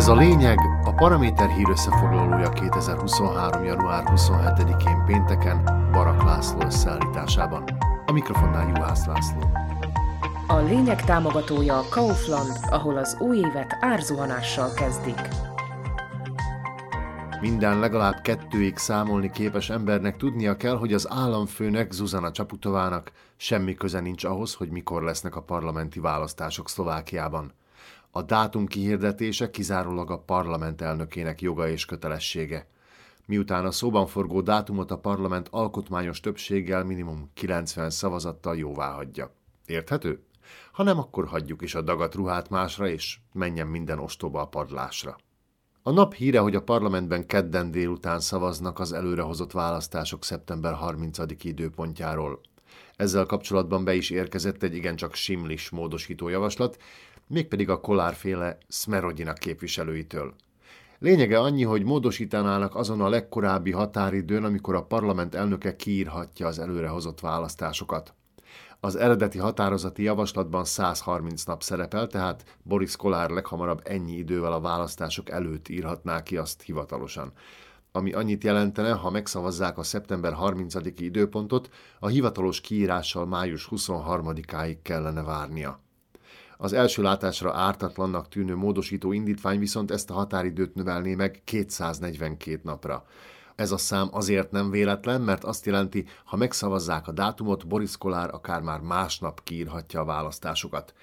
Ez a lényeg a Paraméter hír összefoglalója 2023. január 27-én pénteken Barak László összeállításában. A mikrofonnál Juhász László. A lényeg támogatója a Kaufland, ahol az új évet árzuhanással kezdik. Minden legalább kettőig számolni képes embernek tudnia kell, hogy az államfőnek Zuzana Csaputovának semmi köze nincs ahhoz, hogy mikor lesznek a parlamenti választások Szlovákiában. A dátum kihirdetése kizárólag a parlament elnökének joga és kötelessége. Miután a szóban forgó dátumot a parlament alkotmányos többséggel minimum 90 szavazattal jóvá hagyja. Érthető? Ha nem, akkor hagyjuk is a dagat ruhát másra, és menjen minden ostoba a padlásra. A nap híre, hogy a parlamentben kedden délután szavaznak az előrehozott választások szeptember 30. időpontjáról. Ezzel kapcsolatban be is érkezett egy igencsak simlis módosító javaslat, mégpedig a kolárféle Smerodina képviselőitől. Lényege annyi, hogy módosítanának azon a legkorábbi határidőn, amikor a parlament elnöke kiírhatja az előrehozott választásokat. Az eredeti határozati javaslatban 130 nap szerepel, tehát Boris Kolár leghamarabb ennyi idővel a választások előtt írhatná ki azt hivatalosan. Ami annyit jelentene, ha megszavazzák a szeptember 30-i időpontot, a hivatalos kiírással május 23-áig kellene várnia. Az első látásra ártatlannak tűnő módosító indítvány viszont ezt a határidőt növelné meg 242 napra. Ez a szám azért nem véletlen, mert azt jelenti, ha megszavazzák a dátumot, Boris Kolár akár már másnap kiírhatja a választásokat.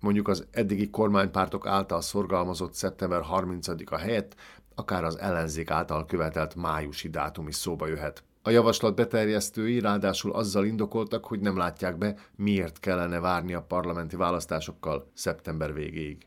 Mondjuk az eddigi kormánypártok által szorgalmazott szeptember 30-a helyett akár az ellenzék által követelt májusi dátum is szóba jöhet. A javaslat beterjesztői ráadásul azzal indokoltak, hogy nem látják be, miért kellene várni a parlamenti választásokkal szeptember végéig.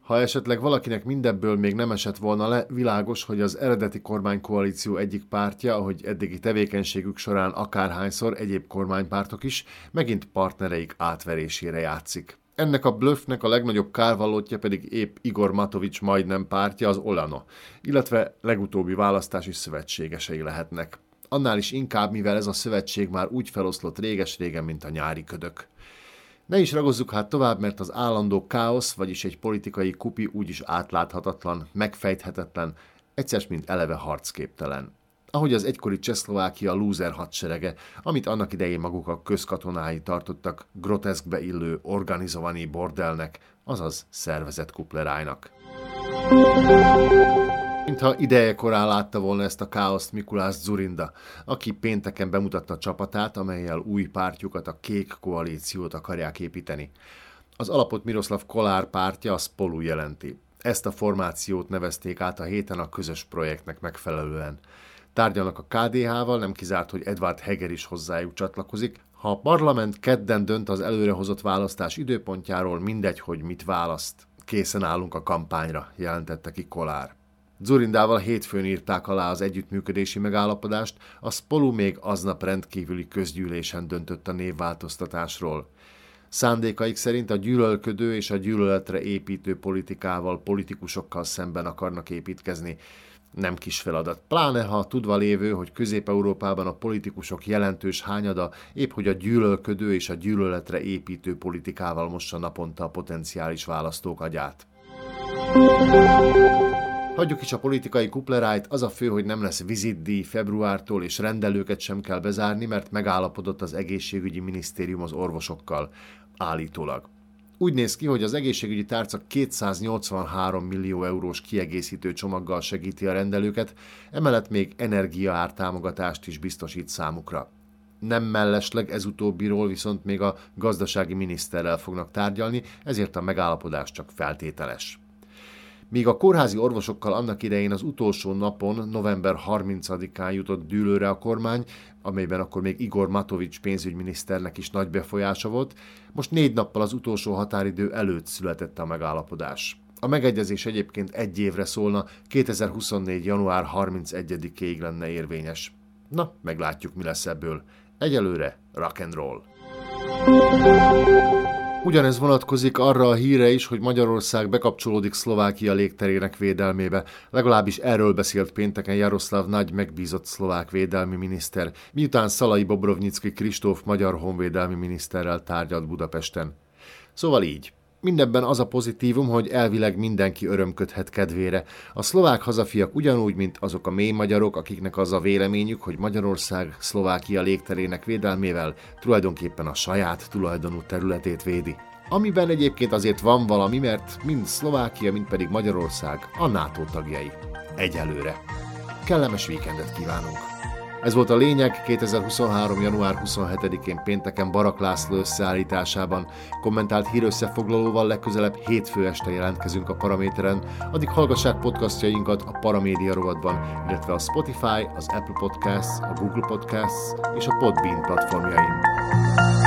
Ha esetleg valakinek mindebből még nem esett volna le, világos, hogy az eredeti kormánykoalíció egyik pártja, ahogy eddigi tevékenységük során akárhányszor egyéb kormánypártok is, megint partnereik átverésére játszik. Ennek a blöffnek a legnagyobb kárvalótja pedig épp Igor Matovics majdnem pártja, az Olano, illetve legutóbbi választási szövetségesei lehetnek. Annál is inkább, mivel ez a szövetség már úgy feloszlott réges-régen, mint a nyári ködök. Ne is ragozzuk hát tovább, mert az állandó káosz, vagyis egy politikai kupi úgyis átláthatatlan, megfejthetetlen, egyszer mint eleve harcképtelen ahogy az egykori Csehszlovákia lúzer hadserege, amit annak idején maguk a közkatonái tartottak groteszkbe illő organizovani bordelnek, azaz szervezett kuplerájnak. Mintha ideje korán látta volna ezt a káoszt Mikulás Zurinda, aki pénteken bemutatta csapatát, amelyel új pártjukat, a Kék Koalíciót akarják építeni. Az alapot Miroslav Kolár pártja a Spolu jelenti. Ezt a formációt nevezték át a héten a közös projektnek megfelelően. Tárgyalnak a KDH-val, nem kizárt, hogy Edward Heger is hozzájuk csatlakozik. Ha a parlament kedden dönt az előrehozott választás időpontjáról, mindegy, hogy mit választ. Készen állunk a kampányra, jelentette ki Kolár. Zurindával hétfőn írták alá az együttműködési megállapodást, a Spolu még aznap rendkívüli közgyűlésen döntött a névváltoztatásról. Szándékaik szerint a gyűlölködő és a gyűlöletre építő politikával, politikusokkal szemben akarnak építkezni. Nem kis feladat, pláne ha tudva lévő, hogy Közép-Európában a politikusok jelentős hányada épp hogy a gyűlölködő és a gyűlöletre építő politikával mossa naponta a potenciális választók agyát. Hagyjuk is a politikai kuplerájt, az a fő, hogy nem lesz vizitdíj februártól, és rendelőket sem kell bezárni, mert megállapodott az egészségügyi minisztérium az orvosokkal, állítólag. Úgy néz ki, hogy az egészségügyi tárca 283 millió eurós kiegészítő csomaggal segíti a rendelőket, emellett még energiaártámogatást is biztosít számukra. Nem mellesleg ez utóbbiról viszont még a gazdasági miniszterrel fognak tárgyalni, ezért a megállapodás csak feltételes. Míg a kórházi orvosokkal annak idején az utolsó napon, november 30-án jutott dűlőre a kormány, amelyben akkor még Igor Matovics pénzügyminiszternek is nagy befolyása volt, most négy nappal az utolsó határidő előtt született a megállapodás. A megegyezés egyébként egy évre szólna, 2024. január 31-ig lenne érvényes. Na, meglátjuk, mi lesz ebből. Egyelőre rock and roll. Ugyanez vonatkozik arra a híre is, hogy Magyarország bekapcsolódik Szlovákia légterének védelmébe. Legalábbis erről beszélt pénteken Jaroszláv nagy megbízott szlovák védelmi miniszter, miután Szalai Bobrovnicki Kristóf magyar honvédelmi miniszterrel tárgyalt Budapesten. Szóval így. Mindebben az a pozitívum, hogy elvileg mindenki örömködhet kedvére. A szlovák hazafiak ugyanúgy, mint azok a mély magyarok, akiknek az a véleményük, hogy Magyarország Szlovákia légterének védelmével tulajdonképpen a saját tulajdonú területét védi. Amiben egyébként azért van valami, mert mind Szlovákia, mind pedig Magyarország a NATO tagjai. Egyelőre. Kellemes víkendet kívánunk! Ez volt a lényeg 2023. január 27-én pénteken Barak László összeállításában. Kommentált hírösszefoglalóval legközelebb hétfő este jelentkezünk a Paraméteren, addig hallgassák podcastjainkat a Paramédia rovatban, illetve a Spotify, az Apple Podcasts, a Google Podcasts és a Podbean platformjain.